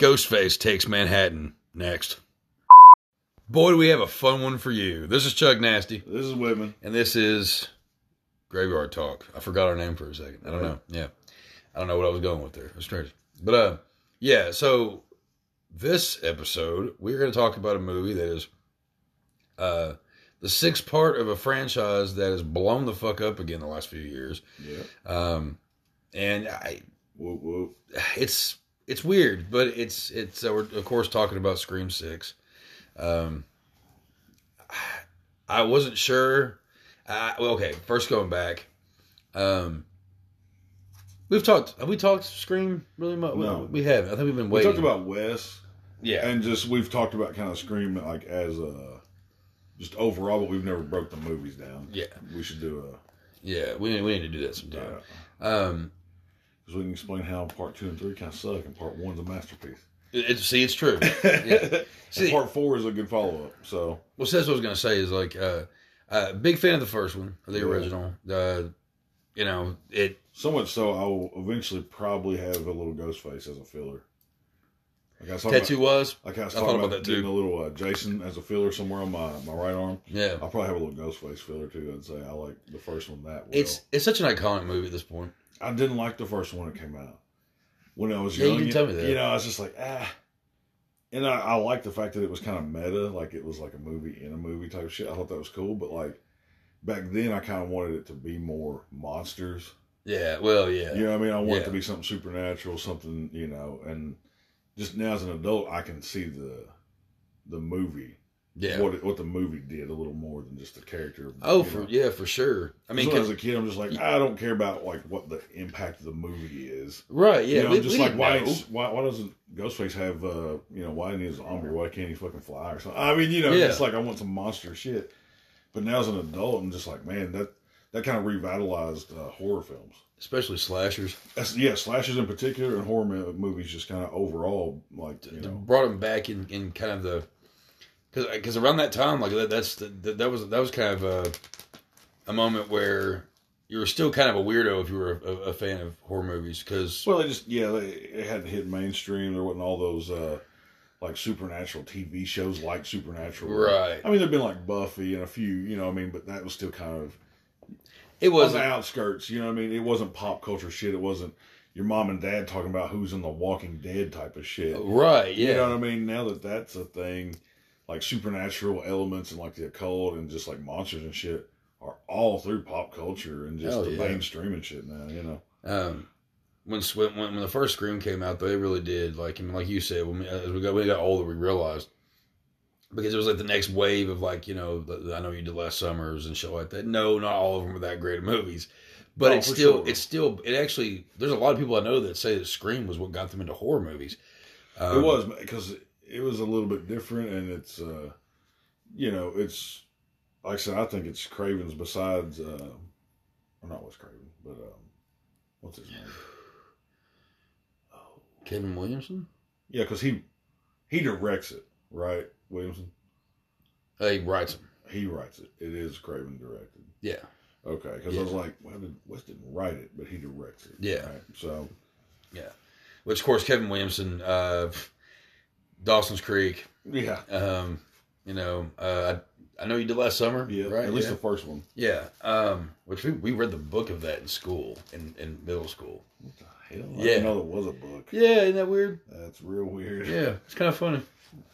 Ghostface takes Manhattan next. Boy, do we have a fun one for you. This is Chuck Nasty, This is Whitman. and this is Graveyard Talk. I forgot our name for a second. I don't know. Yeah. I don't know what I was going with there. It's crazy. But, uh, yeah, so this episode, we're going to talk about a movie that is uh, the sixth part of a franchise that has blown the fuck up again the last few years. Yeah. Um, and I, Whoop whoop. it's it's weird, but it's it's uh, we're of course talking about Scream Six. Um, I wasn't sure. I, well, okay, first going back, um, we've talked. Have we talked Scream really much? No. we haven't. I think we've been We talked about Wes, yeah, and just we've talked about kind of Scream like as a just overall, but we've never broke the movies down. yeah, We should do a. yeah. We need, we need to do that sometime. yeah. Um, Because we can explain how part two and three kind of suck, and part one's a masterpiece. it, it- see, it's true. Yeah. See- part four is a good follow up. So Well, so that's what I was gonna say is like, uh, uh, big fan of the first one, the Yeah. original. Uh, you know, it so much so, I will eventually probably have a little ghost face as a filler. Like I was tattoo was. About, like I was I talking thought about, about too. a little uh, Jason as a filler somewhere on my, my right arm. Yeah, I'll probably have a little ghost face filler too. I'd say I like the first one that well. it's it's such an iconic movie at this point. I didn't like the first one it came out. When I was Yeah, you young, did tell me that. You know, I was just like, ah. And I, I like the fact that it was kind of meta, like it was like a movie in a movie type of shit. I thought that was cool, but like back then, I kind of wanted it to be more monsters. Yeah, well, yeah, You know what I mean? I want it to be something supernatural, something you know. And just now as an adult, I can see the the movie, yeah. what what the movie did a little more than just the character. Oh, for know? yeah, for sure. I mean, mean, when I 'cause- was a kid, I'm just like, I don't care about like what the impact of the movie is. right? Yeah, you know, we, just we like why, why why doesn't Ghostface have uh you know why isn't he a zombie? Why can't he fucking fly or something? I mean, you know, Yeah. it's like I want some monster shit. But now as an adult, I'm just like, man, that that kind of revitalized uh, horror films. especially slashers. That's, yeah, slashers in particular and horror movies just kind of overall like you know brought them back in, in kind of the because around that time, like that, that's that, that was that was kind of a a moment where you were still kind of a weirdo if you were a, a fan of horror movies because well they just yeah they it hadn't hit mainstream. There wasn't all those uh like supernatural TV shows like Supernatural. right, I mean, there've been like Buffy and a few, you know. what I mean, but that was still kind of it on was the outskirts. You know what I mean? It wasn't pop culture shit. It wasn't your mom and dad talking about who's in the Walking Dead type of shit. right. Yeah, You know what I mean? Now that that's a thing, like supernatural elements and like the occult and just like monsters and shit are all through pop culture and just Hell the yeah. mainstream and shit now. You know? um, when, when when the first Scream came out, they really did like I mean, like you said, when we, as we got we got older, we realized because it was like the next wave of like you know the, the I know you did last summers and shit like that. No, not all of them were that great of movies, but Oh, it's still sure. it's still it actually there's a lot of people I know that say that Scream was what got them into horror movies. Um, it was because it was a little bit different and it's, uh, you know, it's like I said, I think it's Craven's besides, uh, well, not Wes Craven, but um, what's his name? Kevin Williamson. Yeah, because he he directs it, right? Williamson. Uh, he writes it. He writes it. It is Craven directed. Yeah, Okay, because I was like, well, did, Wes didn't write it, but he directs it. Yeah. Right? So Yeah, which of course Kevin Williamson, uh, Dawson's Creek. yeah, Um, you know, uh, I, I know you did last summer, yeah. right? At least yeah. the first one. Yeah, um, which we, we read the book of that in school, in, in middle school. What the hell? I Yeah. didn't know there was a book. Yeah, isn't that weird? That's real weird. Yeah, it's kind of funny.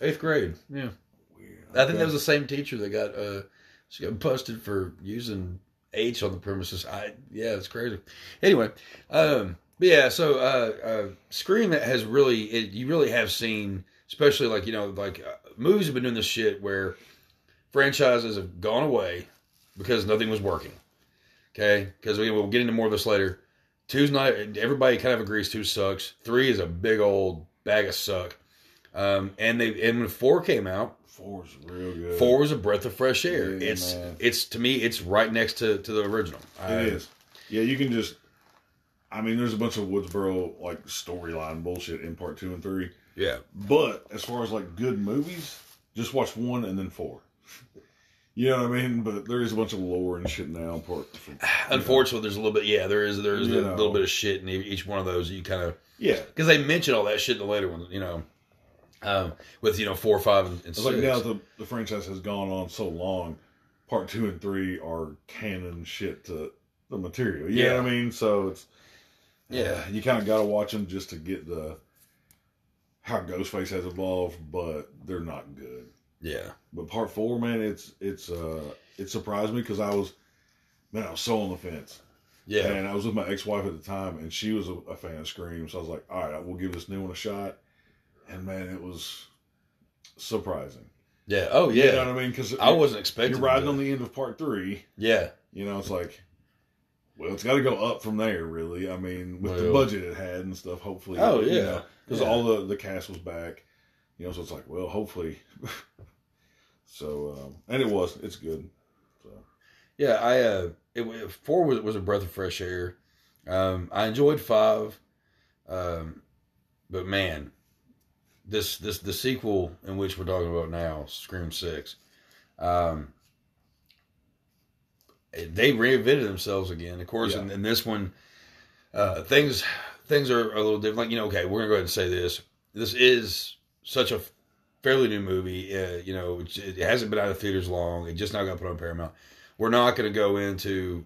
Eighth grade. Yeah, Weird. I think Okay. that was the same teacher that got uh, she got busted for using H on the premises. I yeah, it's crazy. Anyway, um, but yeah, so uh, uh, Scream that has really it, you really have seen, especially like you know like uh, movies have been doing this shit where franchises have gone away because nothing was working. Okay, because we, we'll get into more of this later. Two's not. Everybody kind of agrees two sucks. Three is a big old bag of suck. Um, and they and when four came out, Four's real good. four was a breath of fresh air. Yeah, it's man. it's to me, it's right next to, to the original. I- It is. Yeah, you can just. I mean, there's a bunch of Woodsboro like storyline bullshit in part two and three, Yeah, but as far as like good movies, just watch one and then four. You know what I mean? But there is a bunch of lore and shit now. Part unfortunately, there's a little bit. Yeah, there is there's You a know. little bit of shit in each one of those. You kind of yeah, because they mention all that shit in the later ones. You know, Um, with you know four, five, and, and It's six. like now the the franchise has gone on so long, part two and three are canon shit to the material. You know Yeah. what I mean? So it's yeah, you kind of got to watch them just to get the how Ghostface has evolved, but they're not good. yeah, But part four, man, it's it's uh it surprised me because I was man, I was so on the fence. yeah, And I was with my ex wife at the time, and she was a, a fan of Scream, so I was like, all right, we'll give this new one a shot. And man, it was surprising. yeah. Oh yeah. You know what I mean? Because I wasn't expecting. you're riding that. on the end of part three. Yeah, You know, it's like, well, it's got to go up from there, really. I mean, with the budget it had and stuff, hopefully. Oh, you yeah. know, because Yeah. all the the cast was back. You know, so it's like, well, hopefully. so, um, and it was, it's good. So, yeah. I uh, it, four was was a breath of fresh air. Um, I enjoyed five, um, but man, this this the sequel in which we're talking about now, Scream Six, um, they reinvented themselves again. Of course, Yeah. in, in this one, uh, things things are a little different. Like you know, okay, we're gonna go ahead and say this. This is such a fairly new movie. Uh, you know, it, it hasn't been out of theaters long. It just now got put on Paramount. We're not gonna go into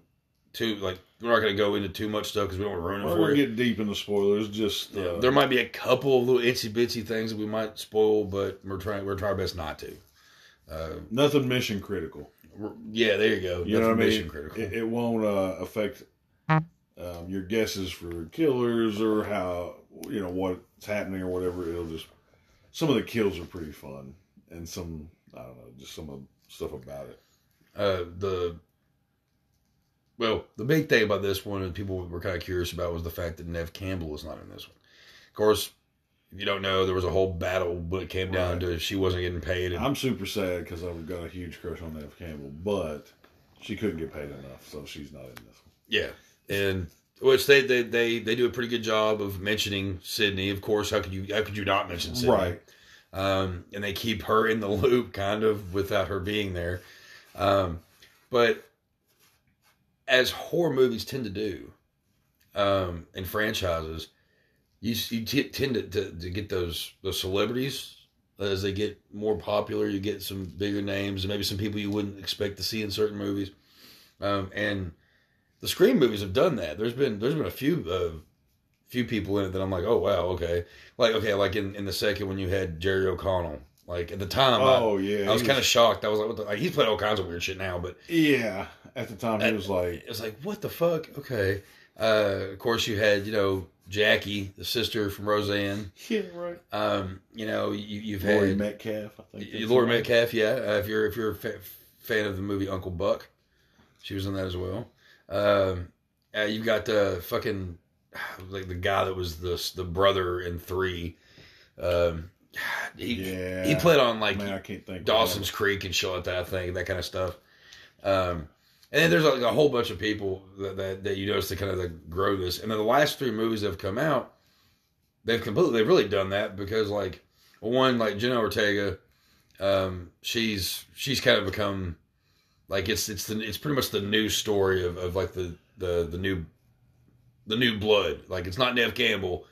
too like we're not gonna go into too much stuff because we don't want to ruin it we're for going you. to get deep into spoilers. Just, Yeah, uh, there might be a couple of little itsy bitsy things that we might spoil, but we're trying we're trying our best not to. Uh, nothing mission critical. Yeah, there you go. You know what I mean? Mission critical. It, it won't uh, affect um, your guesses for killers or how you know what's happening or whatever. It'll just some of the kills are pretty fun, and some I don't know, just some of stuff about it. uh, the well, the big thing about this one, and people were kind of curious about, was the fact that Nev Campbell is not in this one. Of course, if you don't know, there was a whole battle when it came down Right. to she wasn't getting paid. And, I'm super sad because I've got a huge crush on Nev Campbell, but she couldn't get paid enough, so she's not in this one. yeah, and which they, they they they do a pretty good job of mentioning Sydney. Of course, how could you how could you not mention Sydney? Right. um, and they keep her in the loop kind of without her being there. Um, but as horror movies tend to do um, in franchises, you, you t- tend to, to, to get those those celebrities as they get more popular. You get some bigger names and maybe some people you wouldn't expect to see in certain movies. Um, and the Scream movies have done that. There's been there's been a few uh, few people in it that I'm like, oh wow, okay, like okay, like in, in the second when you had Jerry O'Connell. Like at the time, I- Oh yeah, I, was he kind of shocked. I was like, what the, like he's playing all kinds of weird shit now, but yeah. At the time, he was like, it was like, what the fuck? Okay. Uh, of course, you had you know Jackie, the sister from Roseanne. yeah, right. Um, you know you, you've Laurie had Metcalf, I think. Y- that's Laura her name. Metcalf, yeah. Uh, if you're if you're a fa- fan of the movie Uncle Buck, she was in that as well. Um, uh, you've got the fucking like the guy that was the the brother in three. Um, he Yeah, he played on like Man, I can't think. Dawson's Creek and shit like that. thing, that kind of stuff. Um, and then there's like a whole bunch of people that that, that you notice to kind of like grow this. And then the last three movies that have come out, they've completely they've really done that because like one like Jenna Ortega, um, she's she's kind of become like it's it's the it's pretty much the new story of, of like the the the new the new blood. Like it's not Nev Campbell.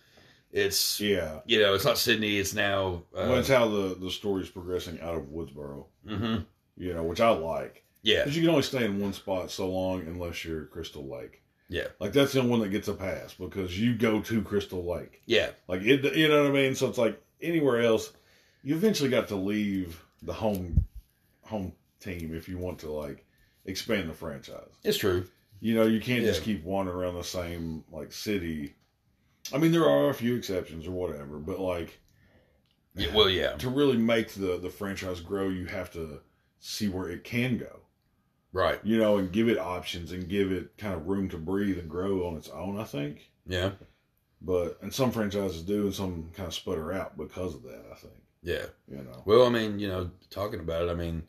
It's. Yeah. you know it's not Sydney. It's now uh, well, it's how the the story's progressing out of Woodsboro. mhm. You know, which I like yeah because you can only stay in one spot so long unless you're Crystal Lake. yeah Like that's the only one that gets a pass because you go to Crystal Lake. yeah Like it, you know what I mean. So it's like anywhere else, you eventually got to leave the home home team if you want to like expand the franchise. it's true. You know, you can't just keep wandering around the same like city. I mean, there are a few exceptions or whatever, but like Yeah, well, yeah, to really make the the franchise grow, you have to see where it can go. Right. You know, and give it options and give it kind of room to breathe and grow on its own. I think, Yeah, but and some franchises do, and some kind of sputter out because of that. I think. yeah. You know. Well, I mean, you know, talking about it, I mean,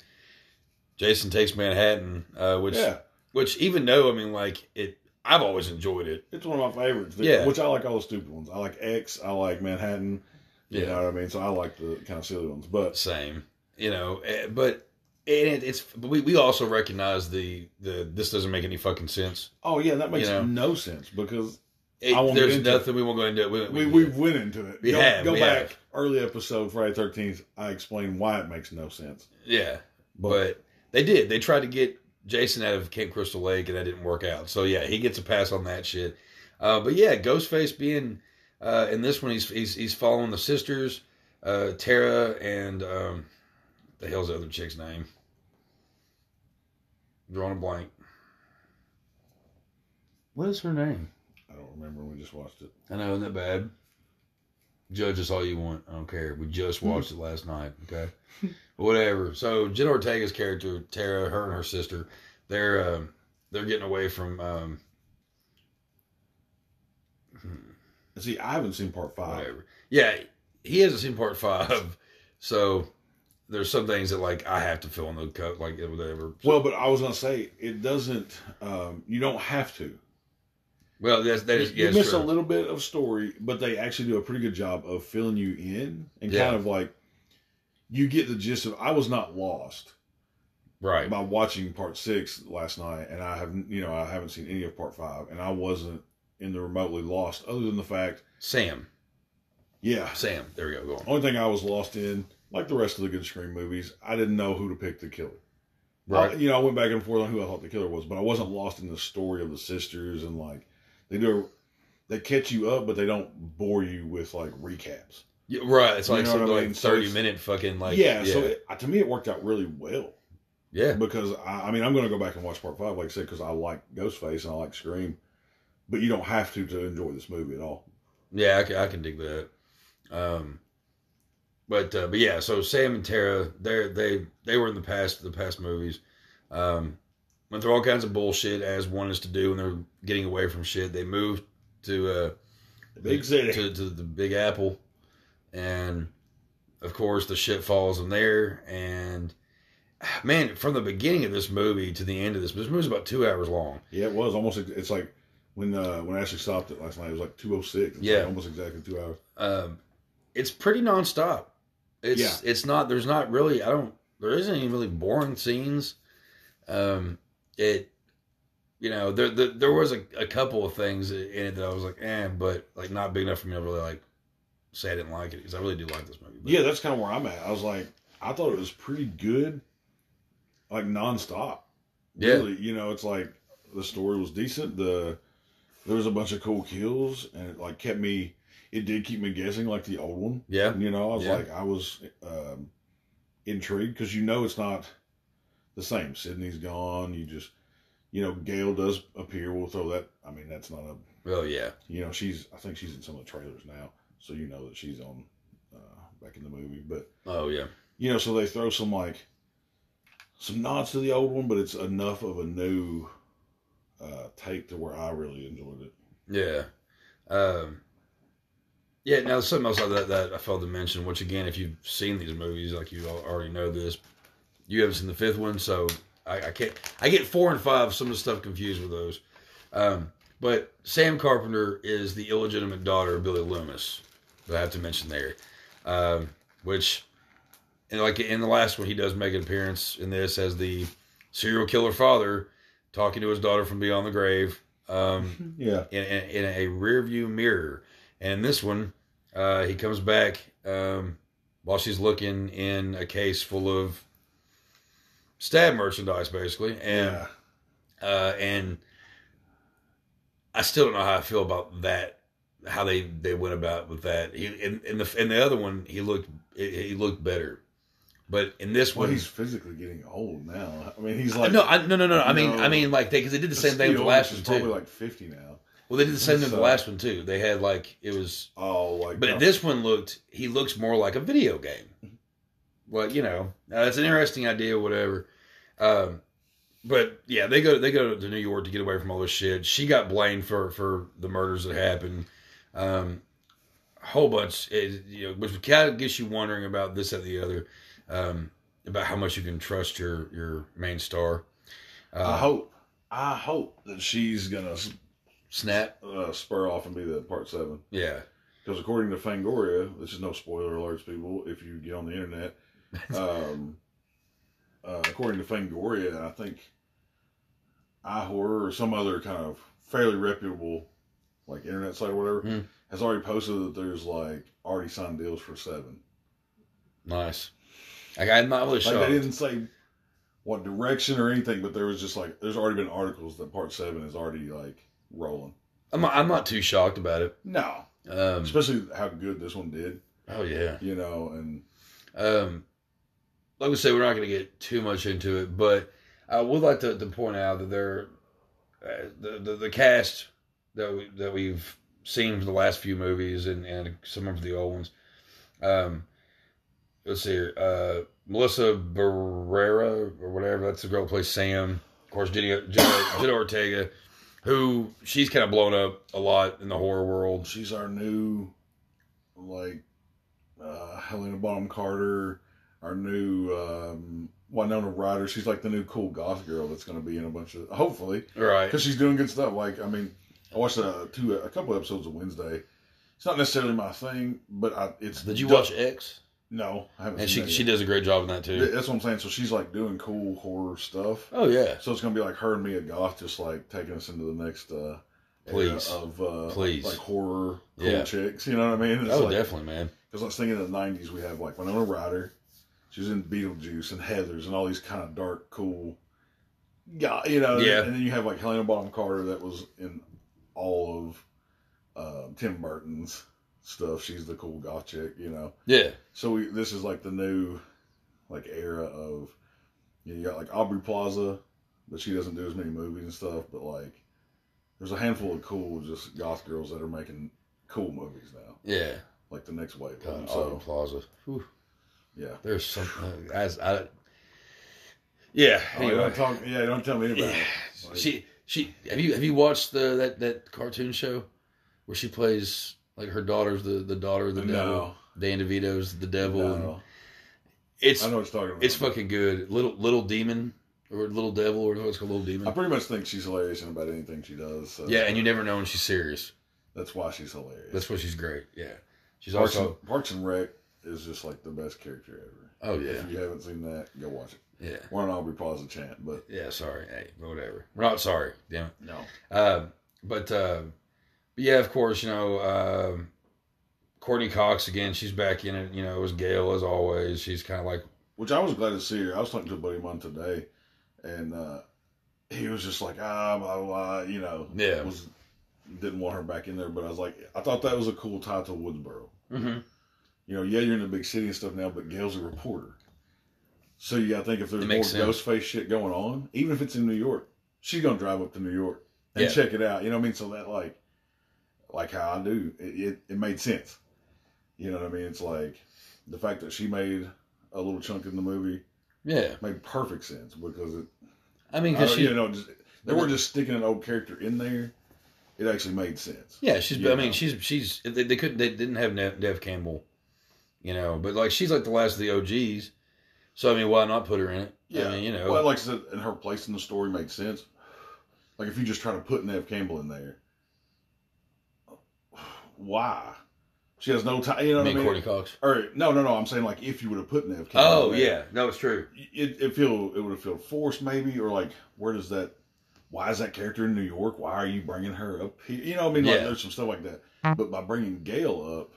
Jason Takes Manhattan, uh, which, yeah, which even though, I mean, like it, I've always enjoyed it. it's one of my favorites. Yeah. which I like all the stupid ones. I like X. I like Manhattan. You Yeah. know what I mean. So I like the kind of silly ones, but Same, you know, eh, but and it, it's but we, we also recognize the the this doesn't make any fucking sense. oh yeah, that makes You know. no sense because It- I won't there's nothing we won't go into. We, We we went into it. We go, have, Go we back have. early episode Friday Thirteenth. I explained why it makes no sense. yeah, But, but they did. They tried to get Jason out of Camp Crystal Lake, and that didn't work out. So yeah, he gets a pass on that shit. Uh, but yeah, Ghostface being uh, in this one, he's he's he's following the sisters, uh, Tara and um, the hell's the other chick's name? Drawing a blank. What is her name? I don't remember. We just watched it. I know, isn't that bad? Judge us all you want. I don't care. We just watched it last night. Okay, whatever. So Jen Ortega's character, Tara, her and her sister, they're um, they're getting away from um, See, I haven't seen part five. whatever. Yeah, he hasn't seen part five, so there's some things that like I have to fill in the cup, like whatever. Well, but I was gonna say it doesn't. Um, you don't have to. Well, that's that is you yes, miss true. a little bit of story, but they actually do a pretty good job of filling you in and Yeah. kind of like you get the gist of. I was not lost right. by watching part six last night, and I have you know I haven't seen any of part five, and I wasn't in the remotely lost, other than the fact, Sam, yeah, Sam. There we go. Go on. only thing I was lost in, like the rest of the good Scream movies, I didn't know who to pick the killer. Right. I- you know, I went back and forth on who I thought the killer was, but I wasn't lost in the story of the sisters and like they do. They catch you up, but they don't bore you with like recaps. Yeah, right. It's You like some I like mean? So thirty it's- minute fucking like yeah, so it, to me it worked out really well yeah. because I, I mean I'm going to go back and watch part five, like I said, because I like Ghostface and I like Scream, but you don't have to to enjoy this movie at all. Yeah, I can, I can dig that. Um, but uh, but yeah, so Sam and Tara, they they they were in the past the past movies. Um, went through all kinds of bullshit as one is to do when they're getting away from shit. They moved to uh, The big city. to, to the Big Apple, and of course the shit falls in there. And man, from the beginning of this movie to the end of this, this movie's about two hours long. Yeah, it was almost. It's like when uh, when Ashley stopped it last night. It was like two oh six. Yeah. almost exactly two hours. um, it's pretty nonstop. It's Yeah. it's not. There's not really. I don't. There isn't any really boring scenes. Um, it, you know, there there, there was a, a couple of things in it that I was like, eh, but like not big enough for me to really like say I didn't like it because I really do like this movie. But, Yeah, that's kind of where I'm at. I was like, I thought it was pretty good, like nonstop. Yeah. You know, it's like the story was decent. The there was a bunch of cool kills, and it like kept me. It did keep me guessing, like the old one. yeah, You know, I was Yeah. like, I was um, intrigued because you know it's not the same. Sydney's gone. You just, you know, Gail does appear. We'll throw that. I mean, that's not a. well, yeah, You know, she's. I think she's in some of the trailers now, so you know that she's on uh, back in the movie. But oh yeah, you know, so they throw some like some nods to the old one, but it's enough of a new uh, take to where I really enjoyed it. yeah. Um, yeah, now something else like that that I failed to mention, which again, if you've seen these movies, like you already know this, you haven't seen the fifth one, so I, I can't. I get four and five, some of the stuff confused with those. Um, but Sam Carpenter is the illegitimate daughter of Billy Loomis. that I have to mention there, um, which, and like in the last one, he does make an appearance in this as the serial killer father, talking to his daughter from beyond the grave. Um, Yeah, in, in, in a rear view mirror. And in this one, uh, he comes back um, while she's looking in a case full of stab merchandise, basically. And yeah. uh, and I still don't know how I feel about that. How they, they went about with that. He in, in the in the other one, he looked he looked better, but in this Well, one, he's physically getting old now. I mean, he's like no, I, no, no, no. I mean, No. I mean, like they because they did the same thing with the last one too. Probably like fifty now. Well, they did the same thing with the last one too. They had like it was Oh, like But uh, this one looked, he looks more like a video game. Well, you know, uh, it's an interesting idea, whatever. Um, but yeah, they go they go to New York to get away from all this shit. She got blamed for for the murders that happened. Um, a whole bunch, it, you know, which kind of gets you wondering about this and the other, um, about how much you can trust your your main star. Uh, I hope, I hope that she's gonna Snap, uh, spur off and be the part seven. yeah, Because according to Fangoria, this is no spoiler alerts, people. If you get on the internet, um, uh, according to Fangoria, I think iHorror or some other kind of fairly reputable like internet site or whatever, Hmm. has already posted that there's like already signed deals for seven. Nice. Like, I'm not really Like shocked. they didn't say what direction or anything, but there was just like there's already been articles that part seven is already like rolling. I'm not, I'm not too shocked about it. No, Um, especially how good this one did, oh yeah. you know, and Um, like we say, we're not going to get too much into it, but I would like to, to point out that there, uh, the, the the cast that we that we've seen for the last few movies and and some of the old ones. Um, let's see here, uh, Melissa Barrera or whatever. That's the girl who plays Sam. Of course, Jenny, Jenna, Jenna Ortega, who she's kind of blown up a lot in the horror world. she's our new like uh, Helena Bonham Carter, our new um, Winona Ryder. She's like the new cool goth girl that's going to be in a bunch of hopefully Right. because she's doing good stuff. Like I mean, I watched uh, two a couple episodes of Wednesday. It's not necessarily my thing, but I, it's Did you du- watch X? No, I haven't. And seen she she does a great job in that too. That's what I'm saying. So she's like doing cool horror stuff. Oh yeah. So it's gonna be like her and me Mia Goth, just like taking us into the next uh, Please. of uh, Please. like horror cool Yeah. chicks. You know what I mean? It's Oh, like, definitely, man. Because I was thinking in the '90s we have like Winona Ryder, she was in Beetlejuice and Heather's and all these kind of dark, cool, yeah, you know. Yeah. And then you have like Helena Bonham Carter that was in all of uh, Tim Burton's stuff. She's the cool goth chick, you know. Yeah. So we, this is like the new, like era of, you, know, you got like Aubrey Plaza, but she doesn't do as many movies and stuff. But like, there's a handful of cool just goth girls that are making cool movies now, Yeah. like the next wave. God, So Plaza. Whew. yeah. There's something as I. Yeah. Oh, don't talk, yeah, don't tell me about yeah. it. Like, She she have you have you watched the that that cartoon show where she plays like her daughter's the the daughter of the devil. no, Dan DeVito's the devil. No. it's I know what you're talking about. it's fucking good. Little little demon or little devil or what's called little demon. I pretty much think she's hilarious in about anything she does. So Yeah, and you never know when she's serious. that's why she's hilarious. That's why she's great. Yeah. She's Parks, also and, Parks and Rec is just like the best character ever. Oh yeah. If you haven't seen that, go watch it. Yeah. One Aubrey Plaza chant, but Yeah, sorry. Hey, whatever. We're not sorry. Damn it. no. Uh, but, uh, but yeah, of course, you know, um Courteney Cox again. She's back in it. You know, it was Gail as always. She's kind of like, Which I was glad to see her. I was talking to a buddy of mine today, and uh, he was just like, ah, blah, blah, blah, you know, Yeah. was didn't want her back in there. But I was like, I thought that was a cool tie to Woodsboro. mm-hmm. You know, yeah, you're in a big city and stuff now, but Gail's a reporter. So you got to think if there's more ghost face shit going on, even if it's in New York, she's gonna drive up to New York and Yeah. check it out. You know what I mean? So that like, like how I do, it, it, it made sense. You know what I mean? It's like the fact that she made a little chunk in the movie yeah. made perfect sense because it, I mean, because she, you know, just, they weren't just sticking an old character in there. It actually made sense. yeah, she's. I mean, she's she's. They, they couldn't. They didn't have Nev, Nev Campbell, you know. But like, she's like the last of the OGs. So I mean, why not put her in it? Yeah, I mean, you know. Well, like I said, and her place in the story made sense. Like if you just try to put Nev Campbell in there, why? She has no time. You know what I mean? Courteney Cox. Or no, no, no. I'm saying like if you would have put Nev Campbell. Oh in yeah, no, it's true. it it feel it would have felt forced maybe, or like where does that? Why is that character in New York? Why are you bringing her up here? You know, what I mean, like Yeah. there's some stuff like that. But by bringing Gail up,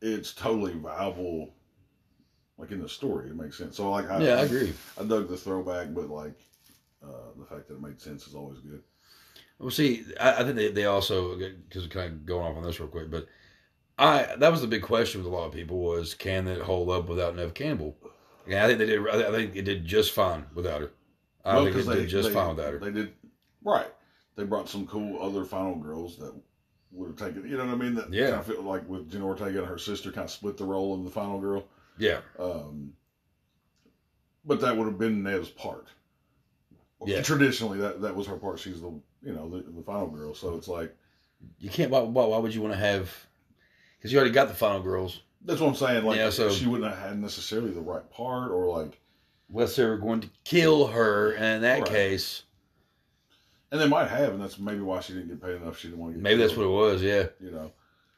it's totally viable. Like in the story, it makes sense. So like, I, Yeah, I agree. I dug the throwback, but like uh, the fact that it made sense is always good. Well, see, I, I think they, they also because kind of going off on this real quick, but I that was the big question with a lot of people was can it hold up without Nev Campbell? Yeah, I think they did. I think it did just fine without her. I Well, think it 'cause did just they, fine without her. They did right. They brought some cool other final girls that would have taken. You know what I mean? That Yeah. kind of feel like with Jenna Ortega and her sister, kind of split the role of the final girl. yeah, Um, but that would have been Nev's part. Yeah. Traditionally, that that was her part. She's the you know the, the final girl. So it's like you can't. Why, why, why would you want to have? Because you already got the final girls. that's what I'm saying. Like Yeah, so- she wouldn't have had necessarily the right part, or like, Unless they were going to kill her, and in that Right. case, and they might have, and that's maybe why she didn't get paid enough. She didn't want to get. maybe that's what it was. Yeah, you know.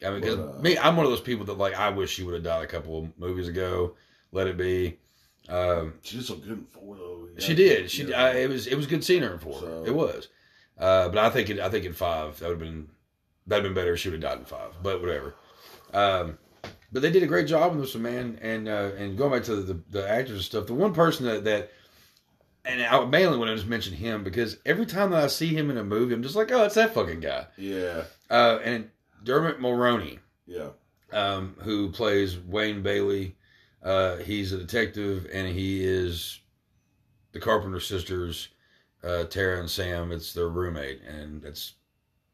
I mean, because But, uh, me, I'm one of those people that like I wish she would have died a couple of movies ago. Let it be. Um, She did so good in four though. She did. She Yeah. I, it was it was good seeing her in four. So- It was. Uh, but I think it, I think in five that would have been that'd been better if she would have died in five, but whatever. Um, but they did a great job with this one, man. And uh, and going back to the, the actors and stuff, the one person that that and I mainly want to just mention him because every time that I see him in a movie, I'm just like, oh, it's that fucking guy. Yeah. Uh, and Dermot Mulroney, Yeah. um, who plays Wayne Bailey, uh, he's a detective and he is the Carpenter sisters, uh, Tara and Sam. It's their roommate, and it's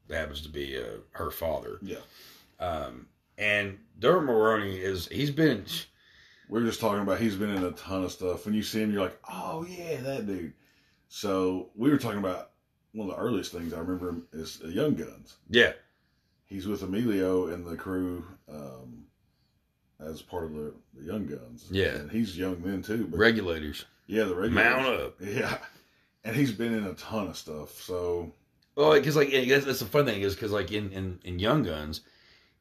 that happens to be uh, her father. Yeah. Um, and Dermot Mulroney is he's been We are just talking about he's been in a ton of stuff. When you see him, you're like, oh yeah, that dude. So we were talking about one of the earliest things I remember him is Young Guns. yeah He's with Emilio and the crew um, as part of the, the Young Guns. Yeah. and he's young then too. But regulators yeah, the regular mount up. Yeah, and he's been in a ton of stuff. So Well, because like that's, that's the fun thing is because like in, in in Young Guns,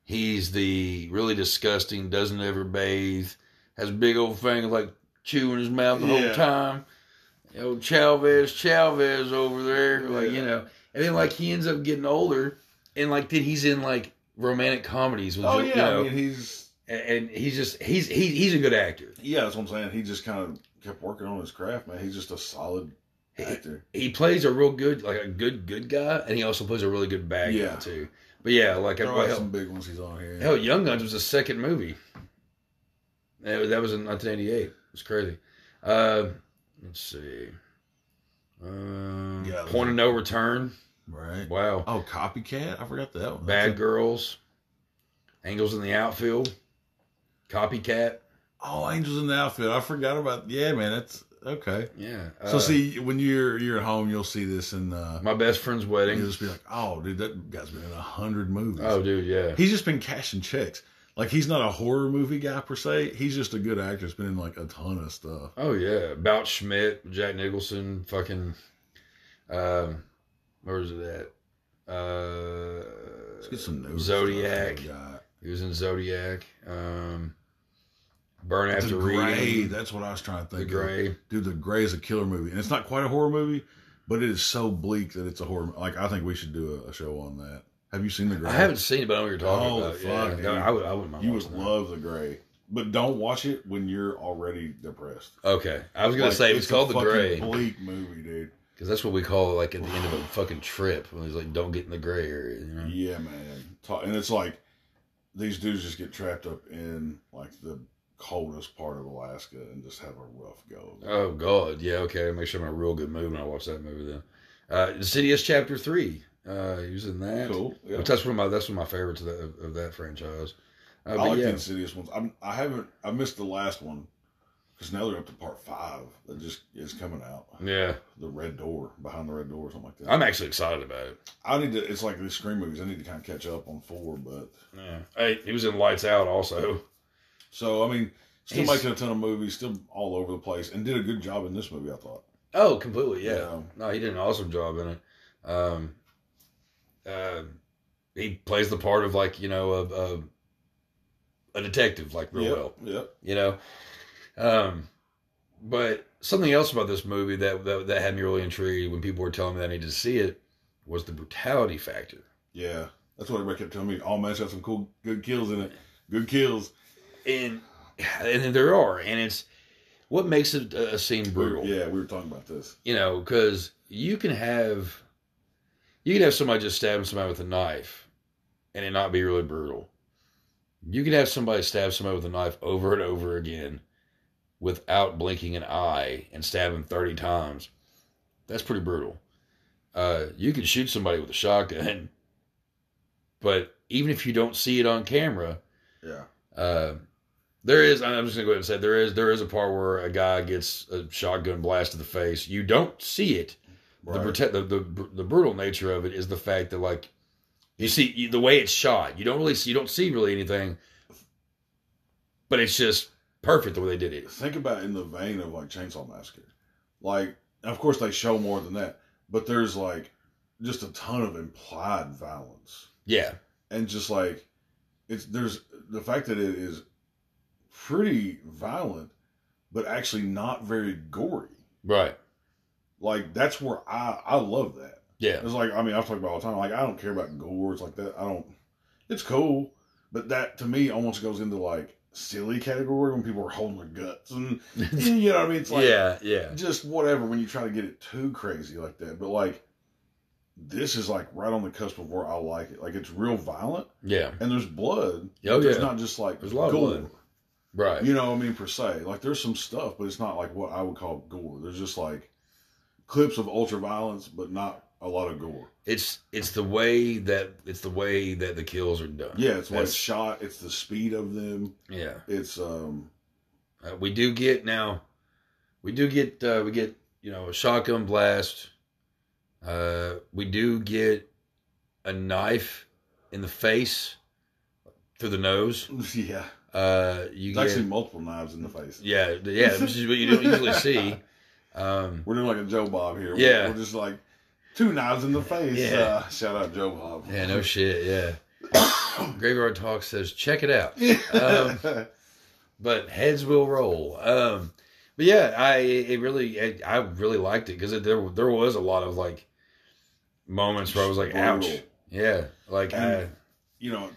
he's the really disgusting, doesn't ever bathe, has a big old thing like chewing his mouth the Yeah. whole time. You know, Chavez, Chavez over there, like Yeah. you know, and then like he ends up getting older, and like then he's in like romantic comedies with oh you yeah, know, I mean he's and, he's just he's he, he's a good actor. yeah, that's what I'm saying. He just kind of kept working on his craft, man. He's just a solid actor. he plays a real good like a good good guy, and he also plays a really good bad Yeah. guy too. But yeah, like There are hell, some big ones he's on here. hell, Young Guns was the second movie. That was, that was in 1988. It was crazy. Uh, let's see. Um, Yeah, Point of No Return. right. Wow. Oh, copycat! I forgot that one. Bad Girls. Angels in the Outfield. Copycat. Oh, Angels in the Outfield. I forgot about. Yeah, man. That's okay. Yeah. So Uh, see, when you're you're at home, you'll see this, in uh, my best friend's you'll wedding. just be like, "Oh, dude, that guy's been in a hundred movies." Oh, dude, yeah. he's just been cashing checks. Like he's not a horror movie guy per se. He's just a good actor. He's been in like a ton of stuff. Oh yeah, about Schmidt, Jack Nicholson, fucking, um, where was it at? Uh, Let's get some news. Zodiac. He was in Zodiac. Um, Burn. After The Grey. Reading. That's what I was trying to The think. Gray. Of. Dude, The Grey is a killer movie, and it's not quite a horror movie, but it is so bleak that it's a horror. Like I think we should do a, a show on that. Have you seen The Grey? I haven't seen it, but I know what you're talking Oh, about. fuck, yeah, dude. No, I would. I wouldn't mind You would that. love The Grey, but don't watch it when you're already depressed. Okay, I was gonna Like, say it's, a called The Grey Bleak movie, dude. because that's what we call like at the end of a fucking trip when he's like, "Don't get in the gray area." You know? Yeah, man. And it's like these dudes just get trapped up in like the coldest part of Alaska and just have a rough go. Oh God, yeah. Okay, make sure I'm in a real good mood when I watch that movie. Then, uh, Insidious Chapter Three. Uh, he was in that. Cool. Yeah. Which that's one of my that's one of my favorites of that, of, of that franchise. Uh, I like the yeah, Insidious ones. I'm, I haven't. I missed the last one because now they're up to part five that just is coming out. yeah, The Red Door, behind the Red Door, or something like that. I'm actually excited about it. I need to. It's like these Scream movies. I need to kind of catch up on four, but Yeah. Hey, he was in Lights Out also. So I mean, still He's- making a ton of movies, still all over the place, and did a good job in this movie. I thought. Oh, completely. Yeah. Yeah. No, he did an awesome job in it. Um, uh, he plays the part of like you know a a, a detective like real well. Yep. you know. Um, but something else about this movie that, that that had me really intrigued when people were telling me that I needed to see it was the brutality factor. Yeah, that's what everybody kept telling me. All match have some cool, good kills in it. Good kills. And and there are, and it's what makes it a, a scene brutal. Yeah, we were talking about this. You know, because you can have you can have somebody just stabbing somebody with a knife, and it not be really brutal. You can have somebody stab somebody with a knife over and over again without blinking an eye and stab him 30 times. That's pretty brutal. Uh, you can shoot somebody with a shotgun, but even if you don't see it on camera, Yeah. uh, there is. I'm just gonna go ahead and say there is. There is a part where a guy gets a shotgun blast to the face. You don't see it. The, Right. protect, the, the the brutal nature of it is the fact that like you see you, the way it's shot. You don't really see. You don't see really anything, but it's just perfect the way they did it. Think about it in the vein of like Chainsaw Massacre. Like, of course, they show more than that, but there's like just a ton of implied violence, Yeah, and just like it's there's the fact that it is pretty violent, but actually not very gory. right. Like that's where I I love that. Yeah. It's like I mean I've talked about all the time. Like I don't care about gore. It's like that. I don't. It's cool, but that to me almost goes into like silly category when people are holding their guts and you know what I mean. It's like yeah, yeah. just whatever when you try to get it too crazy like that. But like this is like right on the cusp of where I like it. Like it's real violent Yeah. and there's blood. Oh, yeah. not just like There's a lot of blood. Right. You know what I mean per se. Like there's some stuff, but it's not like what I would call gore. There's just like clips of ultra violence, but not a lot of gore. It's it's the way that it's the way that the kills are done. Yeah, it's what's shot. It's the speed of them. Yeah. It's um Uh, we do get now. We do get uh, we get you know a shotgun blast. Uh, we do get a knife in the face through the nose. yeah. Uh, you get actually multiple knives in the face. yeah yeah which is what you don't usually see. Um, We're doing like a Joe Bob here. Yeah. We're just like two knives in the face. Yeah. Uh, shout out Joe Bob. yeah, no shit. Yeah. Graveyard Talk says check it out. Um, but heads will roll. Um, but yeah, I it really I, I really liked it because there there was a lot of like moments where I was like, ouch, yeah, like I, you know,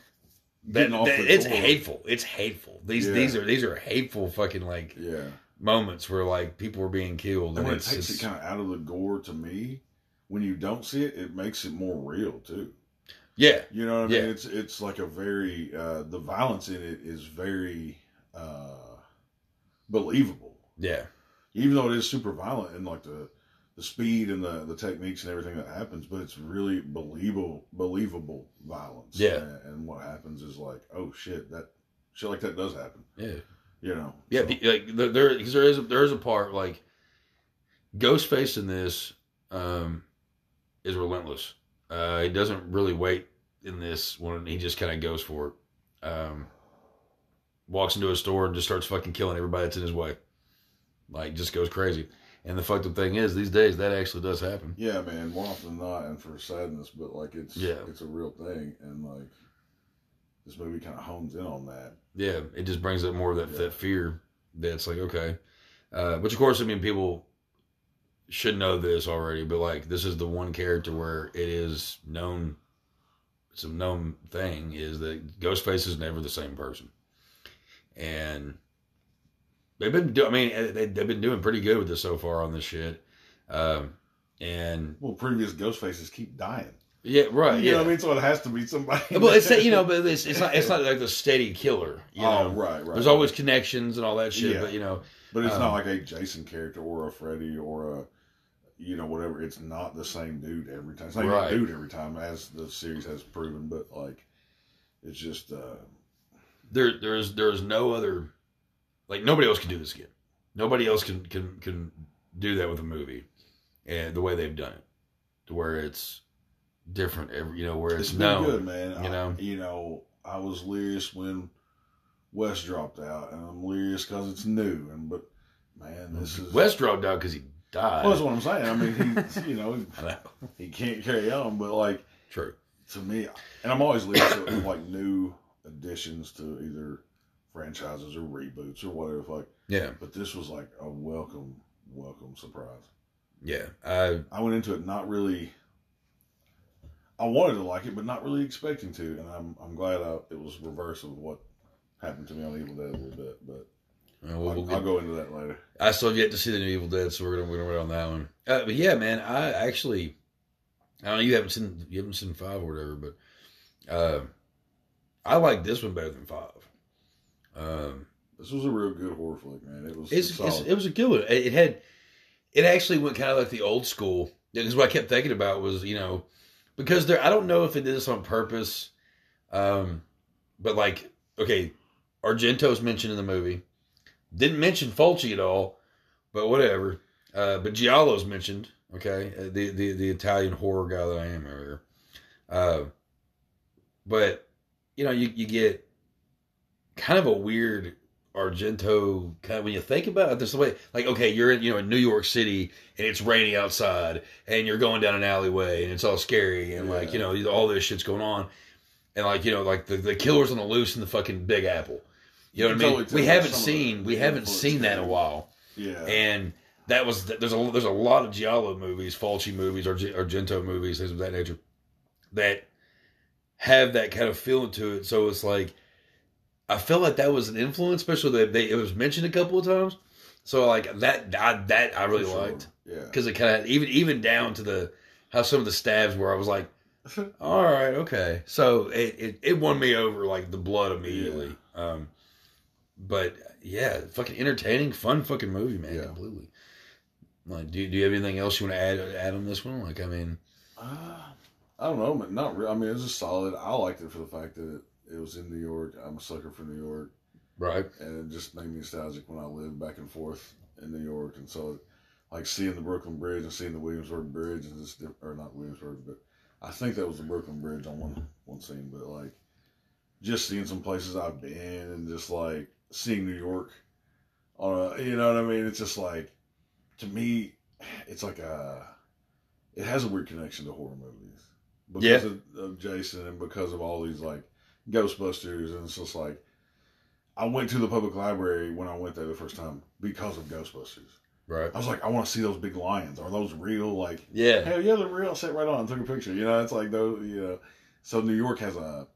that, off that- the it's door. hateful. It's hateful. These Yeah. these are these are hateful fucking like Yeah. moments where like people are being killed And and, it it's, takes it kind of out of the gore to me, when you don't see it, it makes it more real too. yeah You know what I mean? It's it's like a very uh, the violence in it is very uh, believable, yeah even though it is super violent and like the the speed and the the techniques and everything that happens. But it's really believable believable violence. Yeah. and, and what happens is like, oh shit, that shit like that does happen. yeah You know? yeah So, like there there, is a, there is a part like Ghostface in this um, is relentless. Uh, he doesn't really wait in this one. He just kind of goes for it. Um, walks into a store and just starts fucking killing everybody that's in his way. Like, just goes crazy. And the fucked up thing is, these days that actually does happen. Yeah, man. More often than not, and for sadness, but like it's Yeah. it's a real thing, and like this movie kind of hones in on that. Yeah, it just brings up more of that, Yeah. that fear that's like, okay. Uh, which, of course, I mean, people should know this already, but like, this is the one character where it is known, it's a known thing, is that Ghostface is never the same person. And they've been, do- I mean, eh, they, they've been doing pretty good with this so far on this shit. Um, and Well, previous Ghostfaces keep dying. yeah, right. You yeah. know what I mean? So it has to be somebody. Well, it's you know, but it's, it's not it's not like the steady killer. You oh, know, right, right. there's always connections and all that shit. Yeah. But you know, but it's um, not like a Jason character or a Freddy or a, you know, whatever. It's not the same dude every time. It's not Right. dude every time, as the series has proven. But like, it's just uh, there there's there's no other like nobody else can do this again. Nobody else can can can do that with a movie, and the way they've done it, to where it's different. Every you know where it's, it's known. good, man. you I- know? you know, I was lyrious when Wes dropped out, and I'm lyrious because it's new. And but man, this is Wes dropped out because he died. Well, that's what I'm saying. I mean, he, you know, know. he can't carry on, but like True. to me, and I'm always to like new additions to either franchises or reboots or whatever. Like, Yeah. but this was like a welcome, welcome surprise. Yeah. I I went into it not really. I wanted to like it, but not really expecting to, and I'm I'm glad I, it was reverse of what happened to me on Evil Dead a little bit. But uh, we'll, I'll, we'll I'll go into that later. I still have yet to see the new Evil Dead, so we're gonna we're gonna wait on that one. Uh, but yeah, man, I actually I don't know you haven't seen you haven't seen five or whatever, but uh, I like this one better than five. Um, This was a real good horror flick, man. It was it's, it's it was a good one. It, it had it actually went kind of like the old school. Because what I kept thinking about was you know because there I don't know if it did this on purpose, um, but like okay, Argento's mentioned in the movie, didn't mention Fulci at all, but whatever. Uh, but Giallo's mentioned. Okay, uh, the the the Italian horror guy that I am over here. Uh, but you know you you get kind of a weird Argento kind of when you think about it, there's a way like okay, you're in you know in New York City and it's raining outside and you're going down an alleyway and it's all scary and like you know all this shit's going on and like you know like the, the killer's on the loose in the fucking Big Apple. You know what I mean? totally we haven't seen we haven't seen that in a while, yeah. and that was there's a there's a lot of giallo movies, Fulci movies, Argento movies, things of that nature, that have that kind of feeling to it. So it's like I felt like that was an influence, especially that they it was mentioned a couple of times. So like that I, that I really sure. liked Yeah. because it kind of even even down to the how some of the stabs were. I was like, all right, okay. So it it, it won me over like the blood immediately. Um, but yeah, fucking entertaining, fun fucking movie, man. Yeah. Completely. Like, do do you have anything else you want to add add on this one? Like, I mean, Uh, I don't know, man. Not real. I mean, it's was just solid. I liked it for the fact that it, was in New York. I'm a sucker for New York, right? and it just made me nostalgic when I lived back and forth in New York. And so, like seeing the Brooklyn Bridge and seeing the Williamsburg Bridge and just or not Williamsburg, but I think that was the Brooklyn Bridge on one one scene. But like just seeing some places I've been and just like seeing New York on a, you know what I mean? It's just like to me, it's like a it has a weird connection to horror movies because Yeah. of, of Jason and because of all these like Ghostbusters and it's just like I went to the public library when I went there the first time because of Ghostbusters. Right. I was like, I want to see those big lions. Are those real? Like, Yeah. hell yeah, they're real. I sat right on and took a picture. You know, it's like those. You know, so New York has a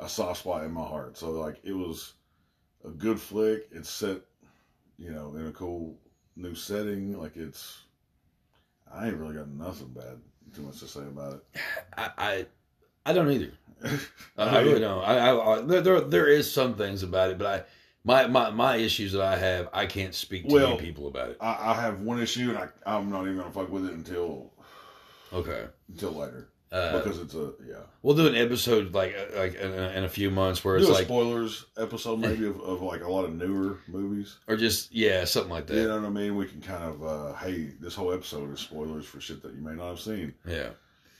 a soft spot in my heart. So like, it was a good flick. It's set, you know, in a cool new setting. Like it's, I ain't really got nothing bad too much to say about it. I I, I don't either. I, really don't. I, I, I there, there there is some things about it, but I my my my issues that I have, I can't speak to Well, many people about it. I, I have one issue, and I I'm not even gonna fuck with it until Okay. until later Uh, because it's a yeah. we'll do an episode like uh, like in, a- in a few months where it's Do a like spoilers episode maybe of, of like a lot of newer movies. or just yeah something like that. You know what I mean? We can kind of, uh, hey, this whole episode is spoilers for shit that you may not have seen. Yeah.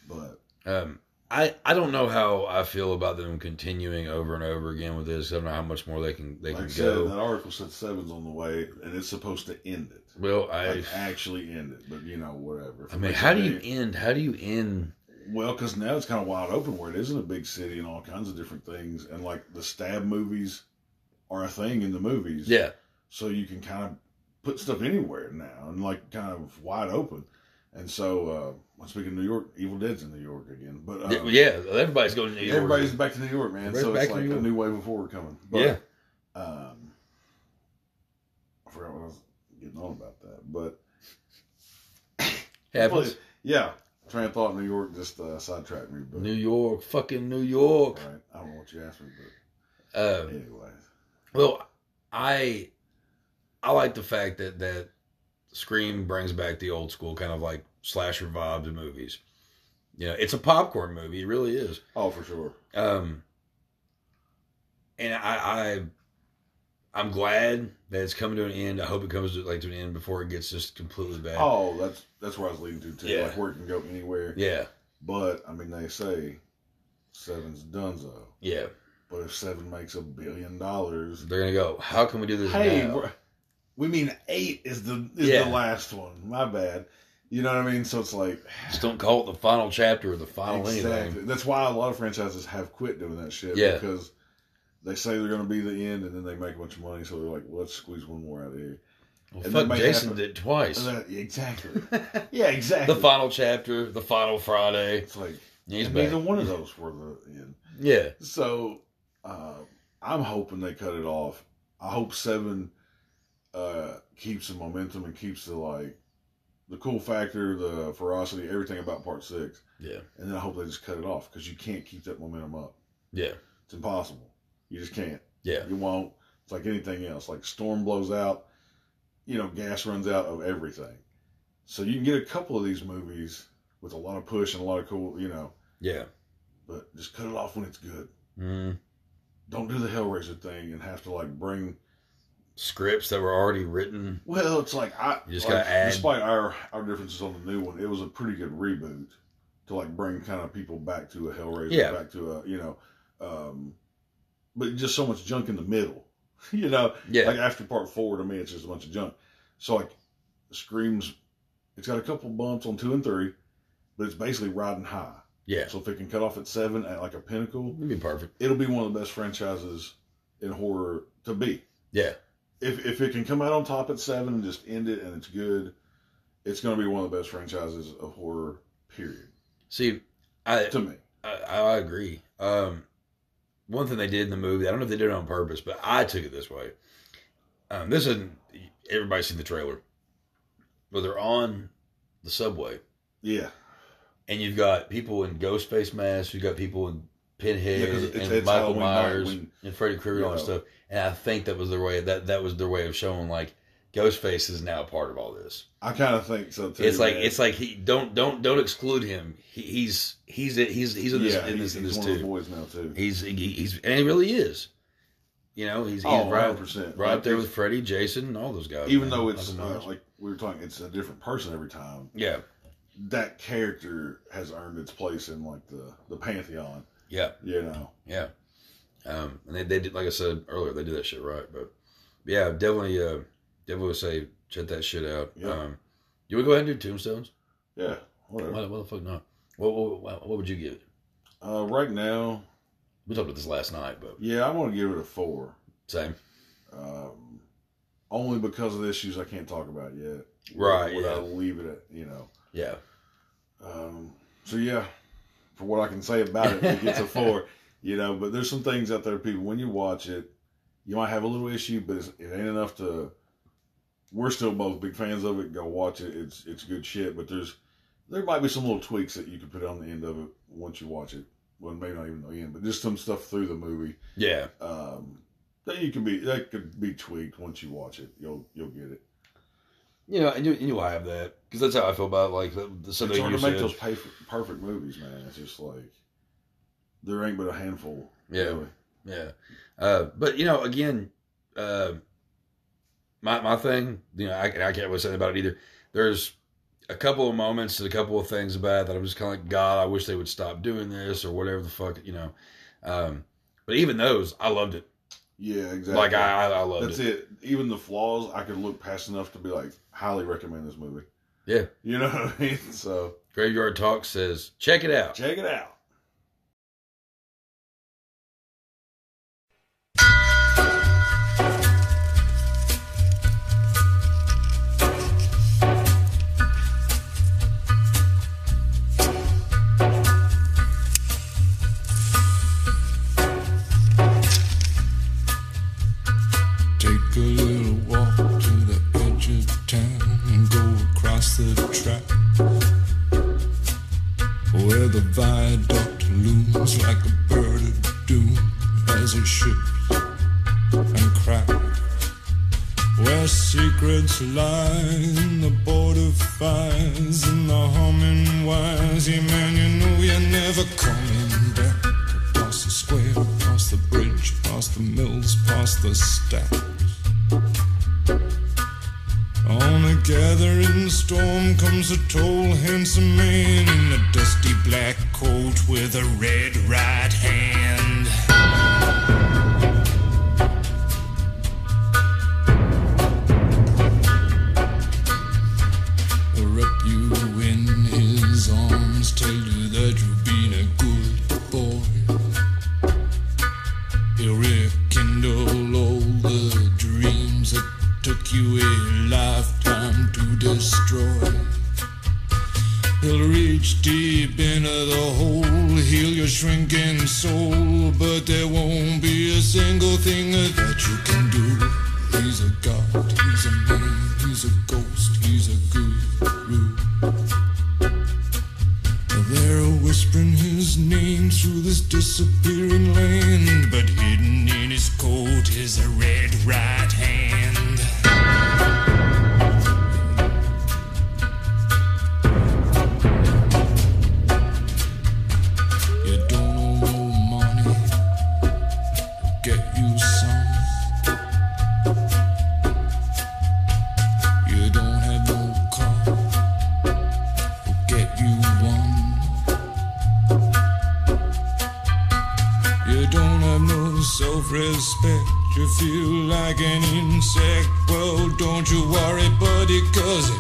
But Um, I I don't know how I feel about them continuing over and over again with this. I don't know how much more they can they like can said, go. that article said seven's on the way, and it's supposed to end it. Well, I Like, actually end it. But, you know, whatever. I mean, how do you end? How do you end? Well, because now it's kind of wide open where it isn't a big city and all kinds of different things. And, like, the stab movies are a thing in the movies. Yeah, So you can kind of put stuff anywhere now and, like, kind of wide open. And so, uh, speaking of New York, Evil Dead's in New York again. But, um, yeah. Everybody's going to New York. Everybody's back to New York, man. Everybody's so back it's like New a new wave of horror coming. But, yeah. Um, I forgot what I was getting on about that, but Happens. yeah, train of thought. New York just uh, sidetracked me. But New York, fucking New York. right, I don't know what you asked me, Um, but anyways, Well, I I like the fact that that Scream brings back the old school kind of like slasher vibes of movies. You know, it's a popcorn movie. It really is. oh for sure. Um, and I, I I'm glad that it's coming to an end. I hope it comes to like to an end before it gets just completely bad. Oh, that's that's where I was leading to too. Yeah. Like where it can go anywhere. Yeah, But I mean, they say seven's donezo. yeah. But if seven makes a billion dollars, They're gonna go. How can we do this hey, now? We're- mean eight is the is Yeah. the last one. My bad. You know what I mean? So it's like Just don't call it the final chapter or the final exactly. anything. That's why a lot of franchises have quit doing that shit. Yeah. Because they say they're going to be the end, and then they make a bunch of money, so they're like, well, let's squeeze one more out of here. Well, And fuck, Jason happen. did it twice. And that- exactly. yeah, exactly. the final chapter, the final Friday. It's like He's and neither one of those were the end. Yeah, So uh, I'm hoping they cut it off. I hope seven uh, keeps the momentum and keeps the like the cool factor, the ferocity, everything about part six. yeah, And then I hope they just cut it off because you can't keep that momentum up. yeah, It's impossible. You just can't. yeah, You won't. It's like anything else. Like storm blows out, you know, gas runs out of everything. So you can get a couple of these movies with a lot of push and a lot of cool, you know, yeah. but just cut it off when it's good. Mm. Don't do the Hellraiser thing and have to like bring. Scripts that were already written. Well, it's like I You just like, gotta add- Despite our our differences on the new one, it was a pretty good reboot to like bring kind of people back to a Hellraiser, Yeah. back to a you know, um, but just so much junk in the middle, you know. Yeah, Like after part four, to me, it's just a bunch of junk. So like, Screams, it's got a couple bumps on two and three, but it's basically riding high. yeah. So if it can cut off at seven at like a pinnacle, It'd be perfect. it'll be one of the best franchises in horror to be. Yeah, if if it can come out on top at seven and just end it and it's good, it's going to be one of the best franchises of horror. Period. See, I To me, I, I agree. Um, one thing they did in the movie, I don't know if they did it on purpose, but I took it this way. Um, this isn't everybody's seen the trailer, but they're on the subway, yeah, and you've got people in Ghostface masks, you've got people in Pinhead Yeah, it's- and it's Michael Myers when- and Freddy Krueger and you know. stuff. And I think that was their way. That that was their way of showing like Ghostface is now part of all this. I kind of think so too. It's like man. it's like he don't don't don't exclude him. He, he's he's he's he's in this yeah, in he's, this in he's this one of too. boys now too. He's he, he's and he really is. You know, he's he's Oh, right 100%. right Like, there with Freddy, Jason, and all those guys. Even man. though it's uh, like we were talking, it's a different person every time. yeah, That character has earned its place in like the the pantheon. Yeah, You know, yeah. Um, and they, they did like I said earlier, they did that shit right. But yeah, definitely, uh, definitely would say check that shit out. Yeah. Um, you would go ahead and do Tombstones? yeah, whatever. Why, why the fuck not? What, what what what would you give it? Uh, right now, We talked about this last night, but yeah, I'm gonna give it a four. same. Um, only because of the issues I can't talk about yet. Right, Without yeah. leave it at you know. Yeah, Um, so yeah, for what I can say about it, it gets a four. You know, but there's some things out there, people. When you watch it, you might have a little issue, but it's, it ain't enough to. We're still both big fans of it. Go watch it. It's it's good shit. But there's there might be some little tweaks that you could put on the end of it once you watch it. Well, maybe not even the end, but just some stuff through the movie yeah. um, that you can be that could be tweaked once you watch it. You'll you'll get it. You know, and you, you have that because that's how I feel about like the, the It's something hard to make those perfect, perfect movies, man. It's just like there ain't but a handful. Yeah. really. Yeah. Uh, but you know, again, uh, my my thing, you know, I, I can't really say anything about it either. There's a couple of moments and a couple of things about it that I'm just kind of like, God, I wish they would stop doing this or whatever the fuck, you know. Um, but even those, I loved it. Yeah, exactly. Like I, I, loved That's it. it. Even the flaws, I could look past enough to be like, highly recommend this movie. Yeah. You know what I mean? So Graveyard Talk says, check it out. check it out. Well, don't you worry, buddy, cause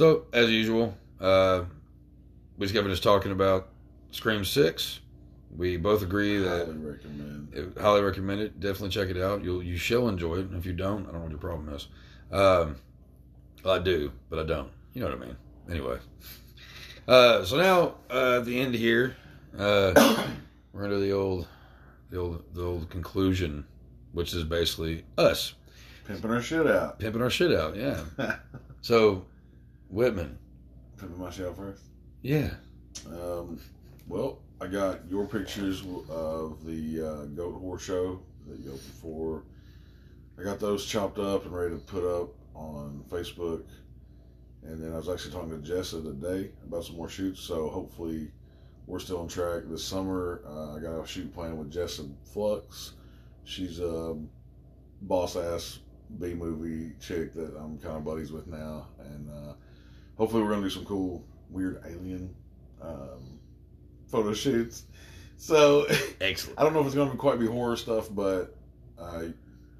So, as usual, uh, we just got finished talking about Scream 6. We both agree that Highly recommend. it, highly recommend it. Definitely check it out. You'll you shall enjoy it. And if you don't, I don't know what your problem is. Um, well, I do, but I don't. You know what I mean. Anyway, uh, so now uh, at the end here, uh, we're into the old, the old, the old conclusion, which is basically us Pimping our shit out. pimping our shit out. Yeah. So, Whitman. Pimping my shit first. Yeah. Um, well, I got your pictures of the uh, goat horse show that you opened for. I got those chopped up and ready to put up on Facebook. And then I was actually talking to Jessa today about some more shoots. So hopefully we're still on track this summer. Uh, I got a shoot plan with Jessa Flux. She's a boss ass B movie chick that I'm kind of buddies with now. And uh, hopefully we're going to do some cool, weird alien um, photo shoots. So Excellent. I don't know if it's going to be quite be horror stuff, but uh,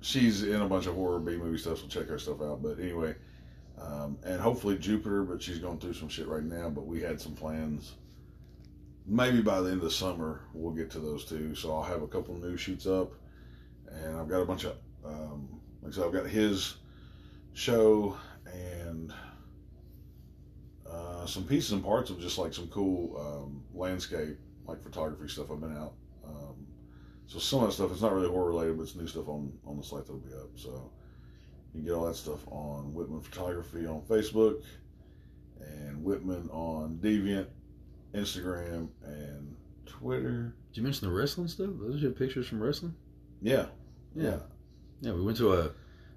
she's in a bunch of horror B movie stuff, so check her stuff out. But anyway, Um, and hopefully Jupiter, but she's going through some shit right now. But we had some plans. Maybe by the end of the summer, we'll get to those two. So I'll have a couple new shoots up, and I've got a bunch of, um, like I said, I've got his show and uh, some pieces and parts of just like some cool um, landscape, like photography stuff. I've been out. Um, so some of that stuff, it's not really horror related, but it's new stuff on on the site that'll be up. So you can get all that stuff on Whitman Photography on Facebook and Whitman on Deviant, Instagram, and Twitter. Did you mention the wrestling stuff? Those are your pictures from wrestling. Yeah, Yeah. Yeah, we went to a,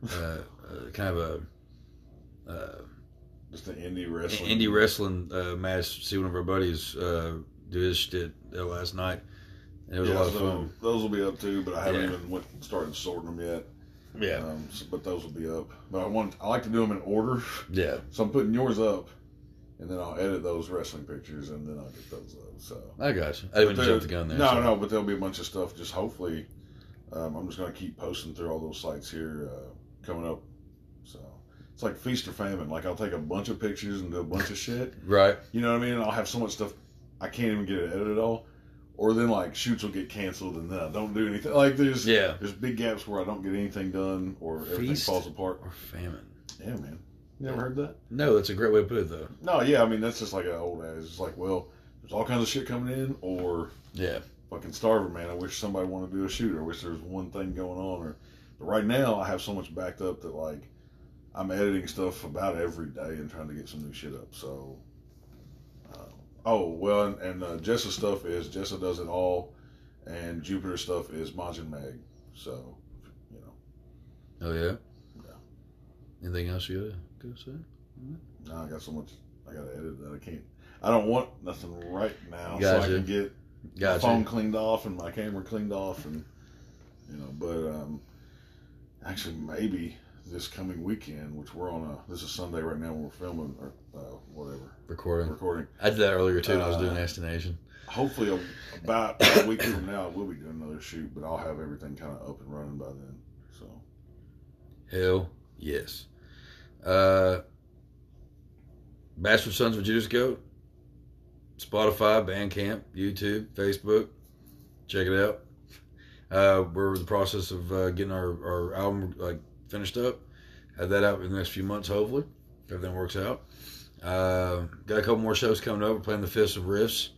uh, uh, kind of a uh, Just the indie wrestling. indie wrestling uh, match. See one of our buddies uh, do his shit uh, last night. And it was Yeah, a lot of fun. Those will be up too, but I haven't Yeah. even went started sorting them yet. Yeah, Um, so- but those will be up. But I want I like to do them in order, yeah. so I'm putting yours up, and then I'll edit those wrestling pictures, and then I'll get those up. So I got you. I didn't jump the gun there. No, so. no, but there'll be a bunch of stuff. Just hopefully, um, I'm just gonna keep posting through all those sites here uh, coming up. So it's like feast or famine. Like I'll take a bunch of pictures and do a bunch of shit. Right. You know what I mean? And I'll have so much stuff I can't even get it edited at all. Or then like shoots will get canceled and then I don't do anything. Like there's Yeah. there's big gaps where I don't get anything done or everything Feast. falls apart. Or famine. Yeah, man. You never heard that? No, that's a great way to put it, though. No, yeah. I mean that's just like an old adage. It's like, well, there's all kinds of shit coming in, or Yeah. fucking starving, man. I wish somebody wanted to do a shoot, or I wish there was one thing going on. Or, but right now, I have so much backed up that like I'm editing stuff about every day and trying to get some new shit up. So, uh, oh well, and, and uh, Jessa stuff is Jessa does it all, and Jupiter stuff is Majin Mag. So, you know, Oh yeah. Yeah. Anything else you gotta go say? now I got so much I got to edit that I can't. I don't want nothing right now, so I can get my Gotcha. phone cleaned off and my camera cleaned off and you know but um actually maybe this coming weekend which we're on a this is sunday right now when we're filming or uh, whatever Recording. recording I did that earlier too. when I was doing Uh, Destination. hopefully a- about a week from now we'll be doing another shoot but i'll have everything kind of up and running by then so Hell yes. Uh, Bastard Sons of Judas Goat. Spotify, Bandcamp, YouTube, Facebook. Check it out. Uh, we're in the process of uh, getting our, our album like finished up. Have that out in the next few months, hopefully. Everything works out. Uh, got a couple more shows coming up. We're playing the Fist of Riffs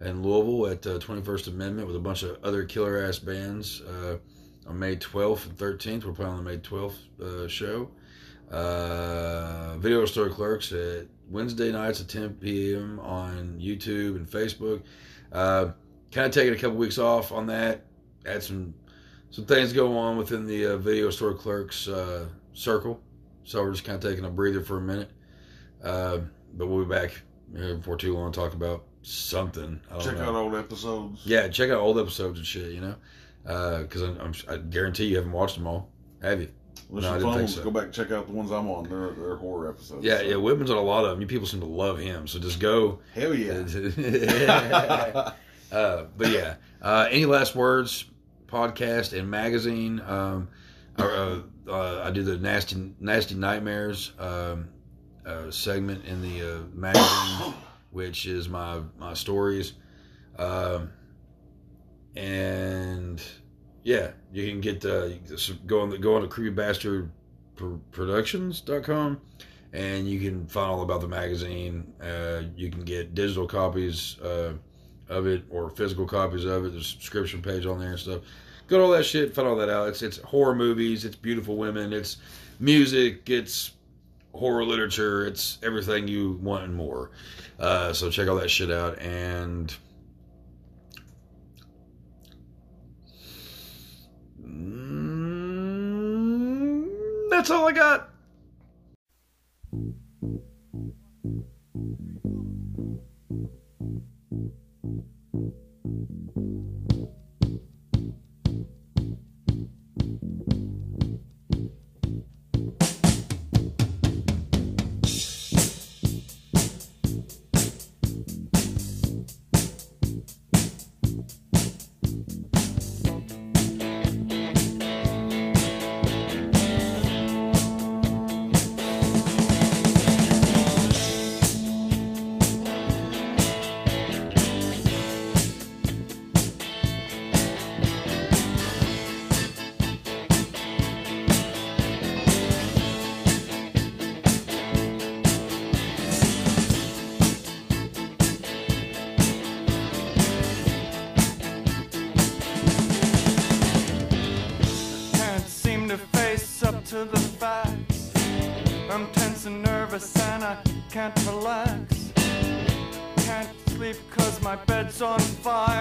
in Louisville at uh, 21st Amendment with a bunch of other killer ass bands. Uh, on May 12th and 13th. We're playing on the May 12th uh, show. Uh, Video Store Clerks at Wednesday nights at 10 p.m. on YouTube and Facebook. Uh, kind of taking a couple weeks off on that. Had some some things go on within the uh, Video Store Clerks uh, circle, so we're just kind of taking a breather for a minute. Uh, but we'll be back uh, before too long to talk about something. I don't check know. out old episodes Yeah, check out old episodes and shit. You know, because I'm, I'm, I guarantee you haven't watched them all, have you? Unless No, I didn't think so. go back and check out the ones i'm on they're, they're horror episodes Yeah, so. yeah. Whitman's on a lot of them. You people seem to love him, so just go. hell yeah uh, but yeah, uh, any last words? Podcast and magazine. Um, uh, uh, I do the nasty nasty nightmares um, uh, segment in the uh, magazine, which is my my stories. Um, and yeah, you can get uh, go on the go on to creepy bastard productions.com and you can find all about the magazine. Uh, you can get digital copies uh, of it or physical copies of it. There's a subscription page on there and stuff. Got all that shit, find all that out. It's it's horror movies, it's beautiful women, it's music, it's horror literature, it's everything you want and more. Uh, so check all that shit out and mm, that's all I got. Thank you. Thank you. Can't relax. Can't sleep cause my bed's on fire.